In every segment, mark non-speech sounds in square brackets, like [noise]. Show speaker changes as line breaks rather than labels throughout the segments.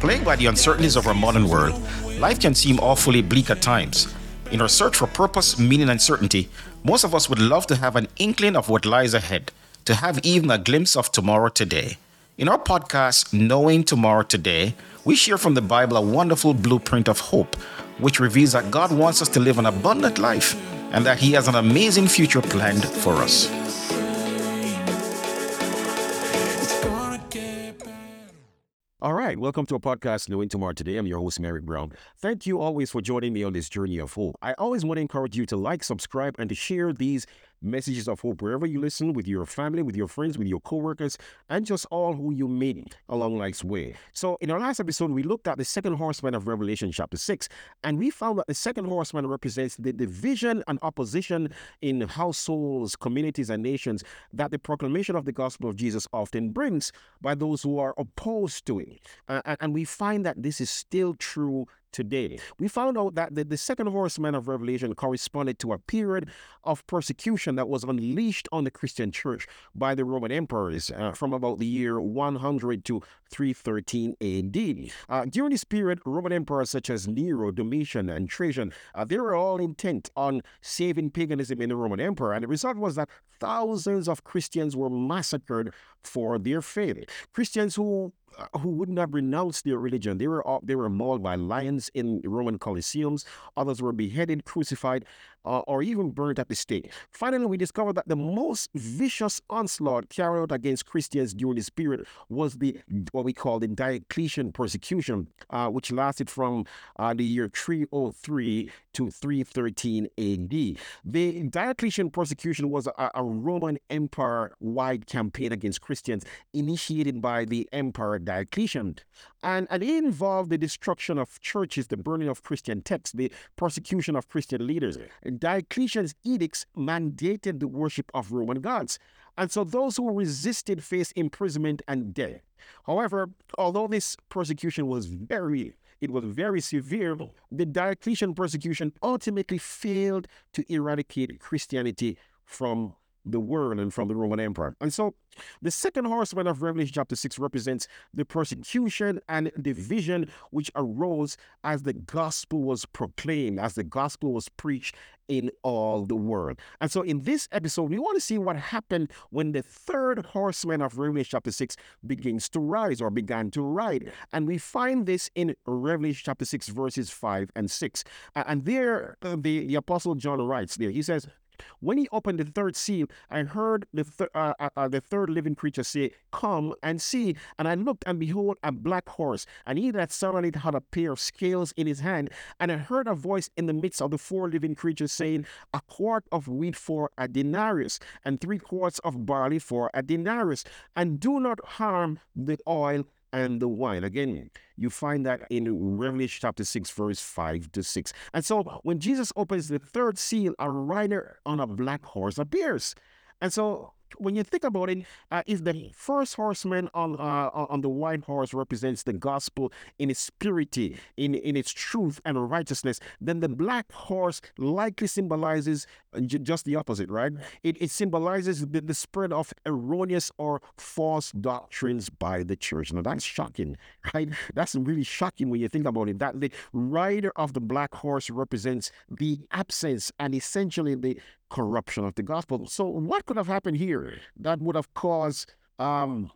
Plagued by the uncertainties of our modern world, life can seem awfully bleak at times. In our search for purpose, meaning, and certainty, most of us would love to have an inkling of what lies ahead, to have even a glimpse of tomorrow today. In our podcast, Knowing Tomorrow Today, we share from the Bible a wonderful blueprint of hope, which reveals that God wants us to live an abundant life and that He has an amazing future planned for us.
Right, welcome to a podcast, Knowing Tomorrow Today. I'm your host, Merrick Brown. Thank you always for joining me on this journey of hope. I always want to encourage you to like, subscribe, and to share these messages of hope wherever you listen with your family, with your friends, with your coworkers, and just all who you meet along life's way. So, in our last episode, we looked at the second horseman of Revelation, chapter 6, and we found that the second horseman represents the division and opposition in households, communities, and nations that the proclamation of the gospel of Jesus often brings by those who are opposed to it. Uh, and- and we find that this is still true today. We found out that the, the second horseman of Revelation corresponded to a period of persecution that was unleashed on the Christian church by the Roman emperors uh, from about the year 100 to 313 AD. Uh, during this period, Roman emperors such as Nero, Domitian, and Trajan, uh, they were all intent on saving paganism in the Roman Empire. And the result was that thousands of Christians were massacred for their faith. Christians who Uh, who wouldn't have renounced their religion. They were they were mauled by lions in Roman coliseums. Others were beheaded, crucified, uh, or even burned at the stake. Finally, we discovered that the most vicious onslaught carried out against Christians during this period was the what we call the Diocletian persecution, uh, which lasted from uh, the year 303 to 313 AD. The Diocletian persecution was a, a Roman Empire-wide campaign against Christians initiated by the Emperor Diocletian. And, and it involved the destruction of churches, the burning of Christian texts, the persecution of Christian leaders. Diocletian's edicts mandated the worship of Roman gods. And so those who resisted faced imprisonment and death. However, although this persecution was very it was very severe, the Diocletian persecution ultimately failed to eradicate Christianity from the world and from the Roman Empire. And so the second horseman of Revelation chapter 6 represents the persecution and division which arose as the gospel was proclaimed, as the gospel was preached in all the world. And so in this episode, we want to see what happened when the third horseman of Revelation chapter 6 begins to rise or began to ride. And we find this in Revelation chapter 6, verses 5 and 6. And there, uh, the, the apostle John writes there, he says, when he opened the third seal, I heard the, th- uh, uh, uh, the third living creature say, Come and see. And I looked, and behold, a black horse. And he that sat on it had a pair of scales in his hand. And I heard a voice in the midst of the four living creatures saying, A quart of wheat for a denarius, and three quarts of barley for a denarius. And do not harm the oil and the wine. Again, you find that in Revelation chapter 6, verse 5 to 6. And so when Jesus opens the third seal, a rider on a black horse appears. And so when you think about it, uh, if the first horseman on uh, on on the white horse represents the gospel in its purity, in, in its truth and righteousness, then the black horse likely symbolizes uh, just the opposite, right? It, it symbolizes the, the spread of erroneous or false doctrines by the church. Now that's shocking, [laughs] right? That's really shocking when you think about it. That the rider of the black horse represents the absence and essentially the corruption of the gospel. So what could have happened here that would have caused um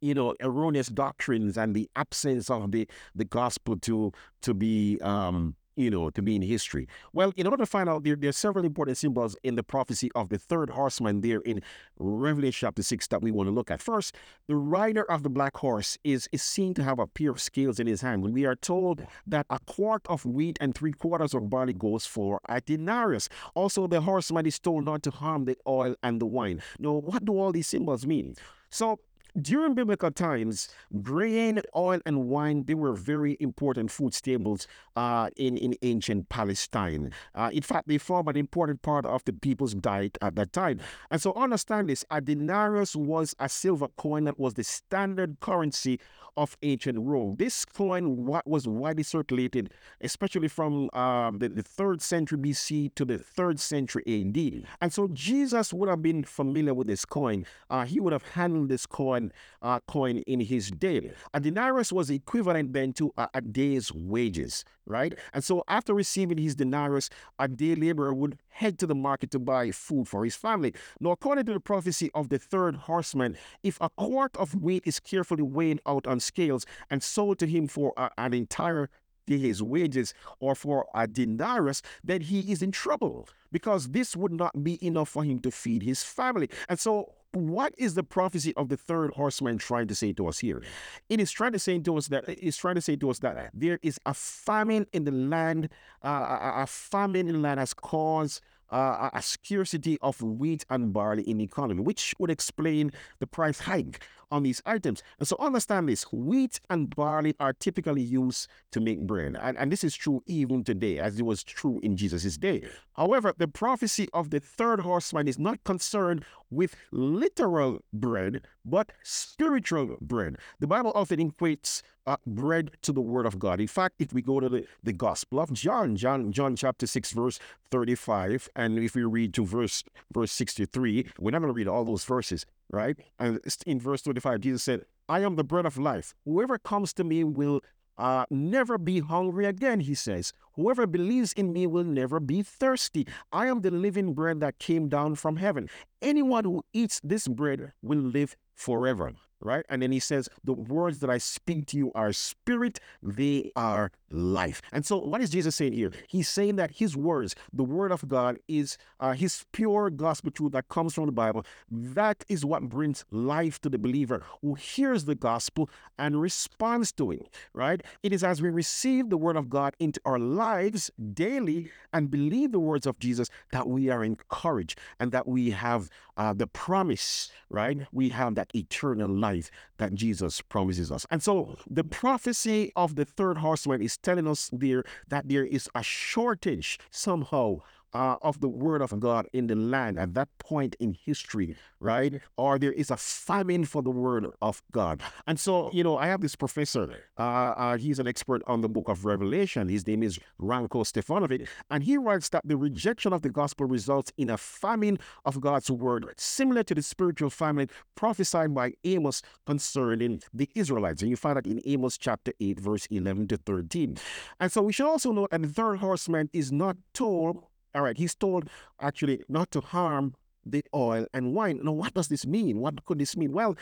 you know erroneous doctrines and the absence of the the gospel to to be um you know to be in history. Well in order to find out there, there are several important symbols in the prophecy of the third horseman there in revelation chapter 6 that we want to look at. First the rider of the black horse is is seen to have a pair of scales in his hand. We are told that a quart of wheat and three quarters of barley goes for a denarius. Also the horseman is told not to harm the oil and the wine. Now what do all these symbols mean? So during biblical times, grain, oil, and wine they were very important food staples uh, in in ancient Palestine. Uh, in fact, they form an important part of the people's diet at that time. And so, understand this: a denarius was a silver coin that was the standard currency of ancient Rome. This coin wa- was widely circulated, especially from um, the, the third century BC to the third century AD. And so, Jesus would have been familiar with this coin. Uh, he would have handled this coin Roman uh, coin in his day. A denarius was equivalent then to a, a day's wages, right? And so after receiving his denarius, a day laborer would head to the market to buy food for his family. Now, according to the prophecy of the third horseman, if a quart of wheat is carefully weighed out on scales and sold to him for a, an entire his wages or for a denarius, then he is in trouble because this would not be enough for him to feed his family. And so, what is the prophecy of the third horseman trying to say to us here? It is trying to say to us that it's trying to say to us that there is a famine in the land. Uh, a, a famine in the land has caused uh, a scarcity of wheat and barley in the economy, which would explain the price hike on these items. And so understand this wheat and barley are typically used to make bread. And, and this is true even today, as it was true in Jesus' day. However, the prophecy of the third horseman is not concerned with literal bread, but spiritual bread. The Bible often equates uh, bread to the word of God. In fact, if we go to the, the Gospel of John, John, John chapter 6, verse 35, and if we read to verse verse 63, we're not going to read all those verses, right? And in verse 25, Jesus said, I am the bread of life. Whoever comes to me will uh, never be hungry again, he says. Whoever believes in me will never be thirsty. I am the living bread that came down from heaven. Anyone who eats this bread will live forever right? And then he says, The words that I speak to you are spirit, they are life. And so, what is Jesus saying here? He's saying that his words, the word of God, is uh, his pure gospel truth that comes from the Bible. That is what brings life to the believer who hears the gospel and responds to it, right? It is as we receive the word of God into our lives daily and believe the words of Jesus that we are encouraged and that we have uh, the promise, right? We have that eternal life that Jesus promises us. And so the prophecy of the third horseman is telling us there that there is a shortage somehow uh, of the word of God in the land at that point in history, right? Or there is a famine for the word of God. And so, you know, I have this professor, uh, uh, he's an expert on the book of Revelation. His name is Ranko Stefanovic, and he writes that the rejection of the gospel results in a famine of God's word, similar to the spiritual famine prophesied by Amos concerning the Israelites. And you find that in Amos chapter 8, verse 11 to 13. And so we should also note that the third horseman is not told all right, he's told actually not to harm the oil and wine. Now, what does this mean? What could this mean? Well,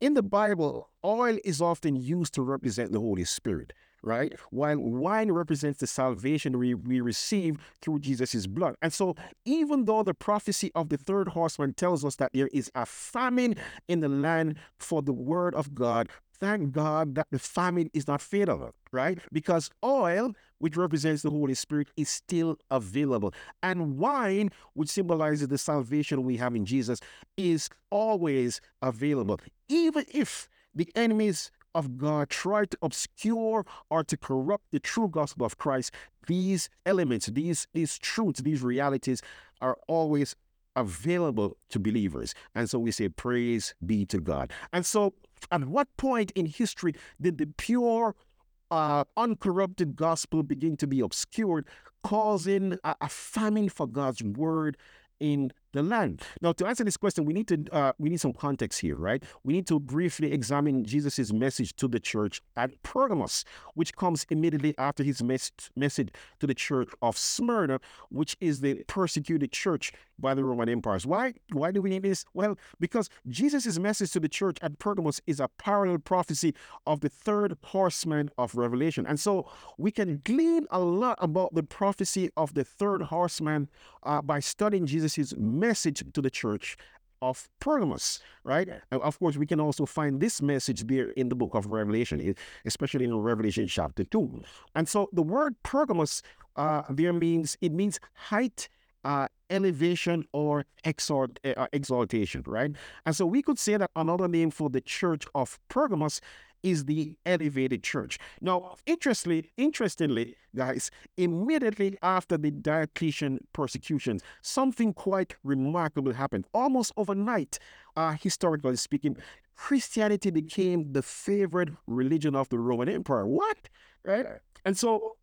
in the Bible, oil is often used to represent the Holy Spirit, right? While wine represents the salvation we, we receive through Jesus' blood. And so, even though the prophecy of the third horseman tells us that there is a famine in the land for the word of God, thank God that the famine is not fatal, right? Because oil, which represents the Holy Spirit, is still available. And wine, which symbolizes the salvation we have in Jesus, is always available. Even if the enemies of God try to obscure or to corrupt the true gospel of Christ, these elements, these, these truths, these realities are always available to believers. And so we say, Praise be to God. And so, at what point in history did the pure, uh, uncorrupted gospel begin to be obscured, causing a, a famine for God's word in the land. Now, to answer this question, we need to uh, we need some context here, right? We need to briefly examine Jesus' message to the church at Pergamos, which comes immediately after his mes- message to the church of Smyrna, which is the persecuted church by the Roman empires. Why? Why do we need this? Well, because Jesus' message to the church at Pergamos is a parallel prophecy of the third horseman of Revelation, and so we can glean a lot about the prophecy of the third horseman uh, by studying Jesus' message to the church of Pergamos, right? And of course, we can also find this message there in the book of Revelation, especially in Revelation chapter 2. And so the word Pergamos uh, there means, it means height, uh, elevation, or exalt, uh, exaltation, right? And so we could say that another name for the church of Pergamos is the elevated church. Now, interestingly, interestingly, guys, immediately after the Diocletian persecutions, something quite remarkable happened. Almost overnight, uh, historically speaking, Christianity became the favorite religion of the Roman Empire. What? Right? And so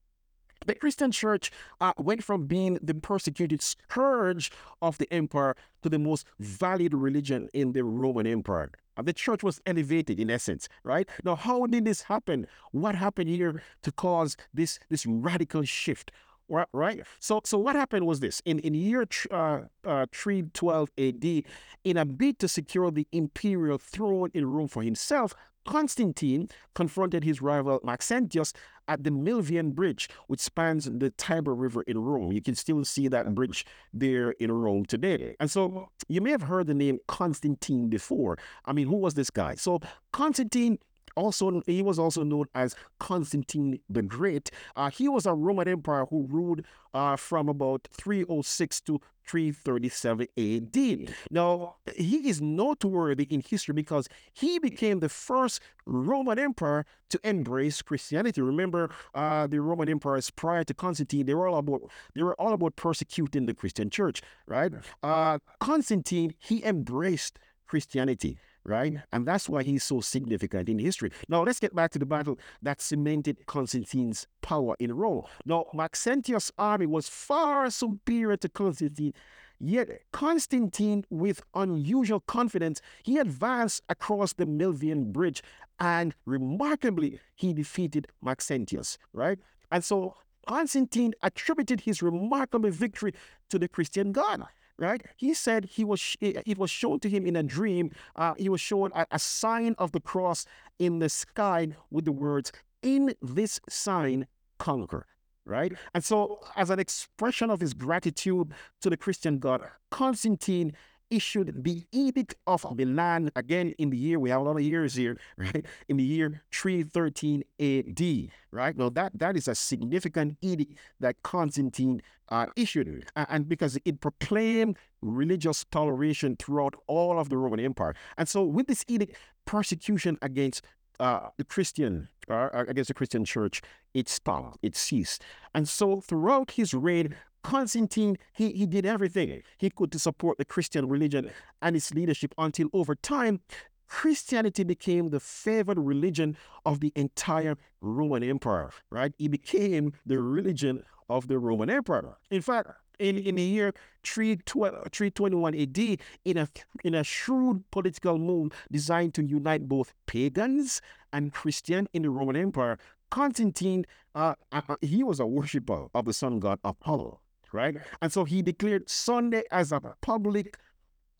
the Christian church uh, went from being the persecuted scourge of the empire to the most valued religion in the Roman Empire. And the church was elevated in essence, right? Now, how did this happen? What happened here to cause this, this radical shift? Right. So, so what happened was this: in in year uh, uh, 312 AD, in a bid to secure the imperial throne in Rome for himself, Constantine confronted his rival Maxentius at the Milvian Bridge, which spans the Tiber River in Rome. You can still see that bridge there in Rome today. And so you may have heard the name Constantine before. I mean, who was this guy? So Constantine also he was also known as Constantine the Great. Uh, he was a Roman emperor who ruled uh, from about 306 to 337 AD. Now, he is noteworthy in history because he became the first Roman emperor to embrace Christianity. Remember, uh, the Roman emperors prior to Constantine, they were all about they were all about persecuting the Christian church, right? Uh, Constantine, he embraced Christianity right? And that's why he's so significant in history. Now, let's get back to the battle that cemented Constantine's power in Rome. Now, Maxentius' army was far superior to Constantine. Yet Constantine, with unusual confidence, he advanced across the Milvian Bridge and remarkably, he defeated Maxentius, right? And so Constantine attributed his remarkable victory to the Christian God right? He said he was it was shown to him in a dream. Uh, he was shown a, a sign of the cross in the sky with the words, "In this sign, conquer." Right, and so as an expression of his gratitude to the Christian God, Constantine issued the Edict of Milan again in the year we have a lot of years here, [laughs] right? In the year 313 AD, right? Now that that is a significant edict that Constantine uh, issued, and because it proclaimed religious toleration throughout all of the Roman Empire, and so with this edict, persecution against uh, the Christian uh, against the Christian church, it stopped, it ceased, and so throughout his reign, Constantine, he, he did everything he could to support the Christian religion and its leadership until over time, Christianity became the favored religion of the entire Roman Empire, right? It became the religion of the Roman Empire. In fact, in, in the year 321 AD, in a, in a shrewd political move designed to unite both pagans and Christian in the Roman Empire, Constantine, uh, uh, he was a worshiper of the sun god Apollo right? And so he declared Sunday as a public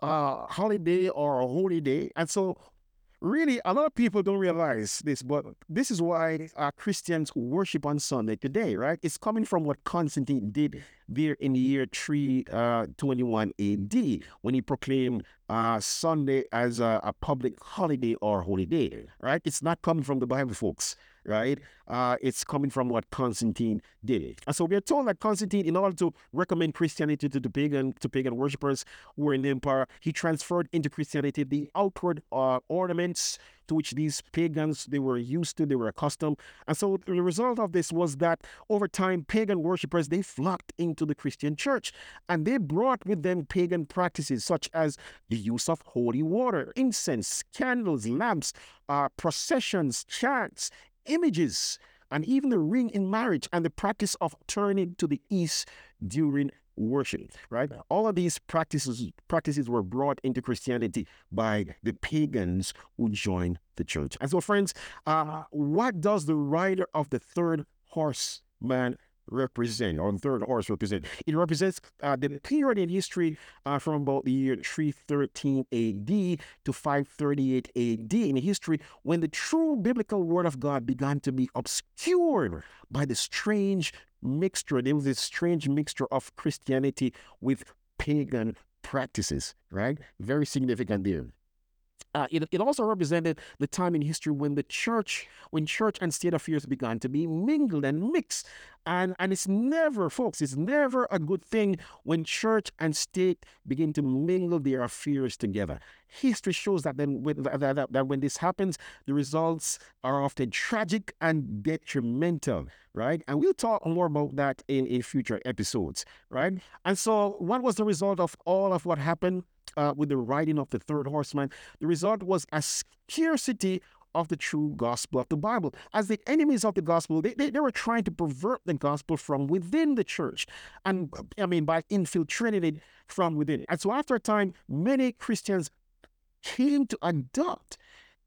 uh, holiday or a holy day. And so, really, a lot of people don't realize this, but this is why uh, Christians worship on Sunday today, right? It's coming from what Constantine did there in the year 321 uh, AD when he proclaimed uh, Sunday as a, a public holiday or holy day, right? It's not coming from the Bible, folks right? Uh, it's coming from what Constantine did. And so we are told that Constantine, in order to recommend Christianity to the pagan to pagan worshippers who were in the empire, he transferred into Christianity the outward uh, ornaments to which these pagans they were used to, they were accustomed. And so the result of this was that over time, pagan worshippers they flocked into the Christian church and they brought with them pagan practices such as the use of holy water, incense, candles, lamps, uh, processions, chants, images, and even the ring in marriage and the practice of turning to the east during worship right? All of these practices practices were brought into christianity by the pagans who joined the church. And so friends uh, what does the rider of the third horseman represent, or third horse represent. It represents uh, the period in history uh, from about the year 313 AD to 538 AD in history when the true biblical word of God began to be obscured by the strange mixture. There was this strange mixture of Christianity with pagan practices, right? Very significant there. Uh, it, it also represented the time in history when the church, when church and state affairs began to be mingled and mixed. And, and it's never, folks, it's never a good thing when church and state begin to mingle their affairs together. History shows that, then when, that, that, that when this happens, the results are often tragic and detrimental, right? And we'll talk more about that in, in future episodes, right? And so, what was the result of all of what happened? Uh, with the riding of the third horseman, the result was a scarcity of the true gospel of the Bible. As the enemies of the gospel, they, they, they were trying to pervert the gospel from within the church. And I mean, by infiltrating it from within. And so after a time, many Christians came to adopt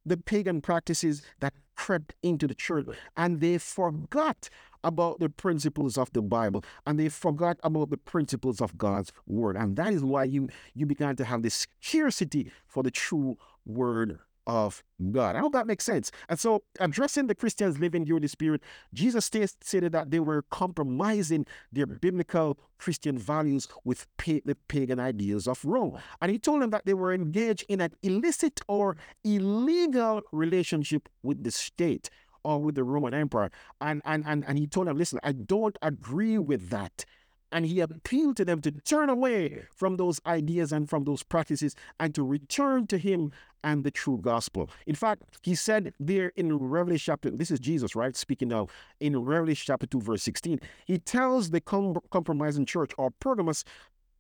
the pagan practices that crept into the church and they forgot about the principles of the Bible and they forgot about the principles of God's word. And that is why you you began to have this scarcity for the true word of God. I hope that makes sense. And so, addressing the Christians living during the Spirit, Jesus stated that they were compromising their biblical Christian values with pa- the pagan ideas of Rome. And he told them that they were engaged in an illicit or illegal relationship with the state with the Roman Empire. And, and, and, and he told them, listen, I don't agree with that. And he appealed to them to turn away from those ideas and from those practices and to return to him and the true gospel. In fact, he said there in Revelation chapter, this is Jesus, right? Speaking now in Revelation chapter 2, verse 16, he tells the com- compromising church or Pergamos,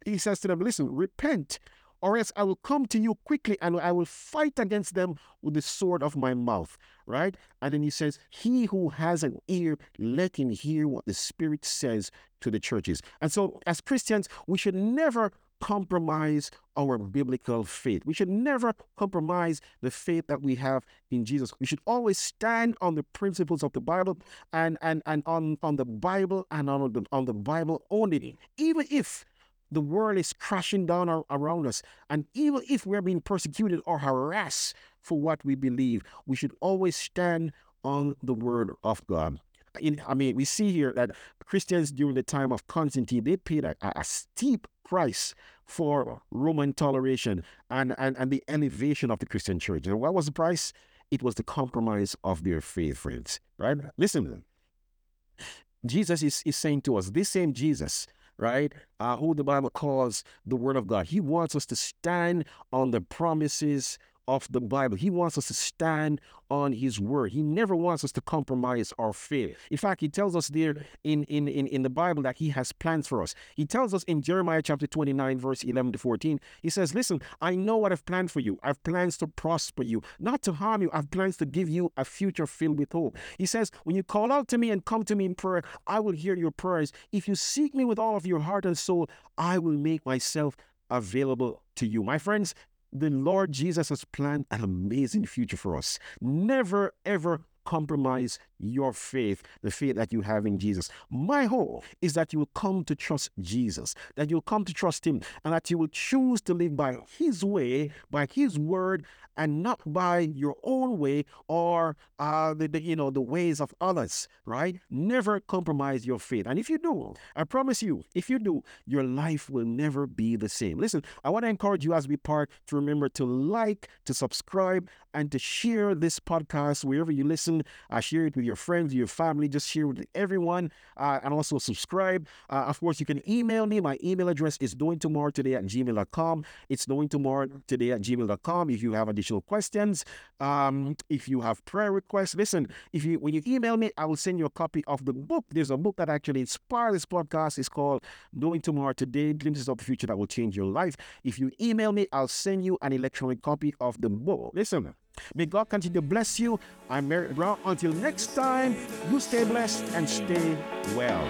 he says to them, listen, repent or else I will come to you quickly and I will fight against them with the sword of my mouth. Right? And then he says, He who has an ear, let him hear what the Spirit says to the churches. And so, as Christians, we should never compromise our biblical faith. We should never compromise the faith that we have in Jesus. We should always stand on the principles of the Bible and, and, and on, on the Bible and on the, on the Bible only. Even if the world is crashing down around us. And even if we're being persecuted or harassed for what we believe, we should always stand on the word of God. In, I mean, we see here that Christians during the time of Constantine, they paid a, a steep price for Roman toleration and, and, and the elevation of the Christian church. And what was the price? It was the compromise of their faith, friends. Right? Listen, Jesus is, is saying to us, this same Jesus right? Uh, who the Bible calls the Word of God. He wants us to stand on the promises of the Bible. He wants us to stand on his word. He never wants us to compromise our faith. In fact, he tells us there in, in, in, in the Bible that he has plans for us. He tells us in Jeremiah chapter 29, verse 11 to 14, he says, Listen, I know what I've planned for you. I've plans to prosper you, not to harm you. I've plans to give you a future filled with hope. He says, When you call out to me and come to me in prayer, I will hear your prayers. If you seek me with all of your heart and soul, I will make myself available to you. My friends, the Lord Jesus has planned an amazing future for us. Never, ever compromise your faith, the faith that you have in Jesus. My hope is that you will come to trust Jesus, that you'll come to trust Him, and that you will choose to live by His way, by His word, and not by your own way or uh, the, the, you know the ways of others. Right? Never compromise your faith. And if you do, I promise you, if you do, your life will never be the same. Listen, I want to encourage you as we part to remember to like, to subscribe, and to share this podcast wherever you listen. I share it with your friends, your family. Just share with everyone, uh, and also subscribe. Uh, of course, you can email me. My email address is today at gmail.com. It's today at gmail.com. If you have additional questions, um, if you have prayer requests, listen, if you when you email me, I will send you a copy of the book. There's a book that actually inspired this podcast. It's called Knowing Tomorrow Today, Glimpses of the Future That Will Change Your Life. If you email me, I'll send you an electronic copy of the book. Listen. May God continue to bless you. I'm Merrick Brown. Until next time, you stay blessed and stay well.